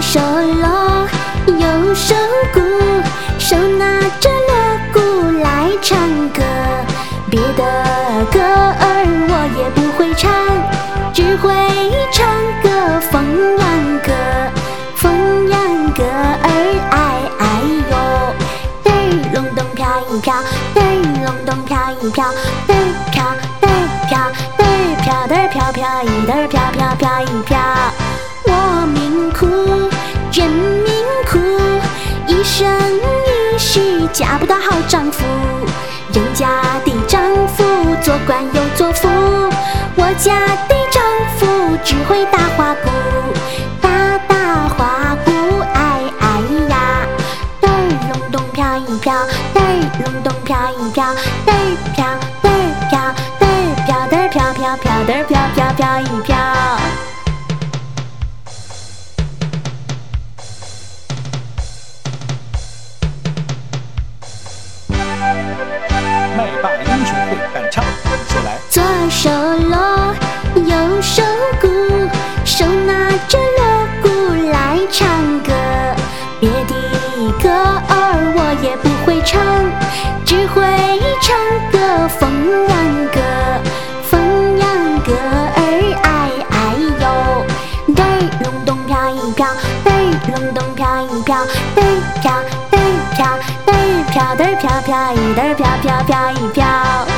手锣，右手鼓，手拿着锣鼓来唱歌。别的歌儿我也不会唱，只会唱个凤阳歌。凤阳歌儿哎哎哟，嘚儿隆咚飘一飘，嘚儿隆咚飘一飘，嘚儿飘嘚儿飘，嘚儿飘嘚儿飘飘一嘚儿飘飘飘一飘。一生一世嫁不到好丈夫。人家的丈夫做官又做富，我家的丈夫只会打花鼓，打打花鼓，哎哎呀，嘚儿隆咚飘一飘，嘚儿隆咚飘一飘，嘚儿飘嘚儿飘，嘚儿飘嘚儿飘飘飘嘚儿飘飘飘一飘。霸英雄会伴唱，说来。左手锣，右手鼓，手拿着锣鼓来唱歌。别的歌儿我也不会唱，只会唱个凤阳歌。凤阳歌儿哎哎哟，嘚儿隆咚飘一飘，嘚儿隆咚飘一飘，嘚儿飘，飘得儿飘飘一得儿飘飘飘一飘。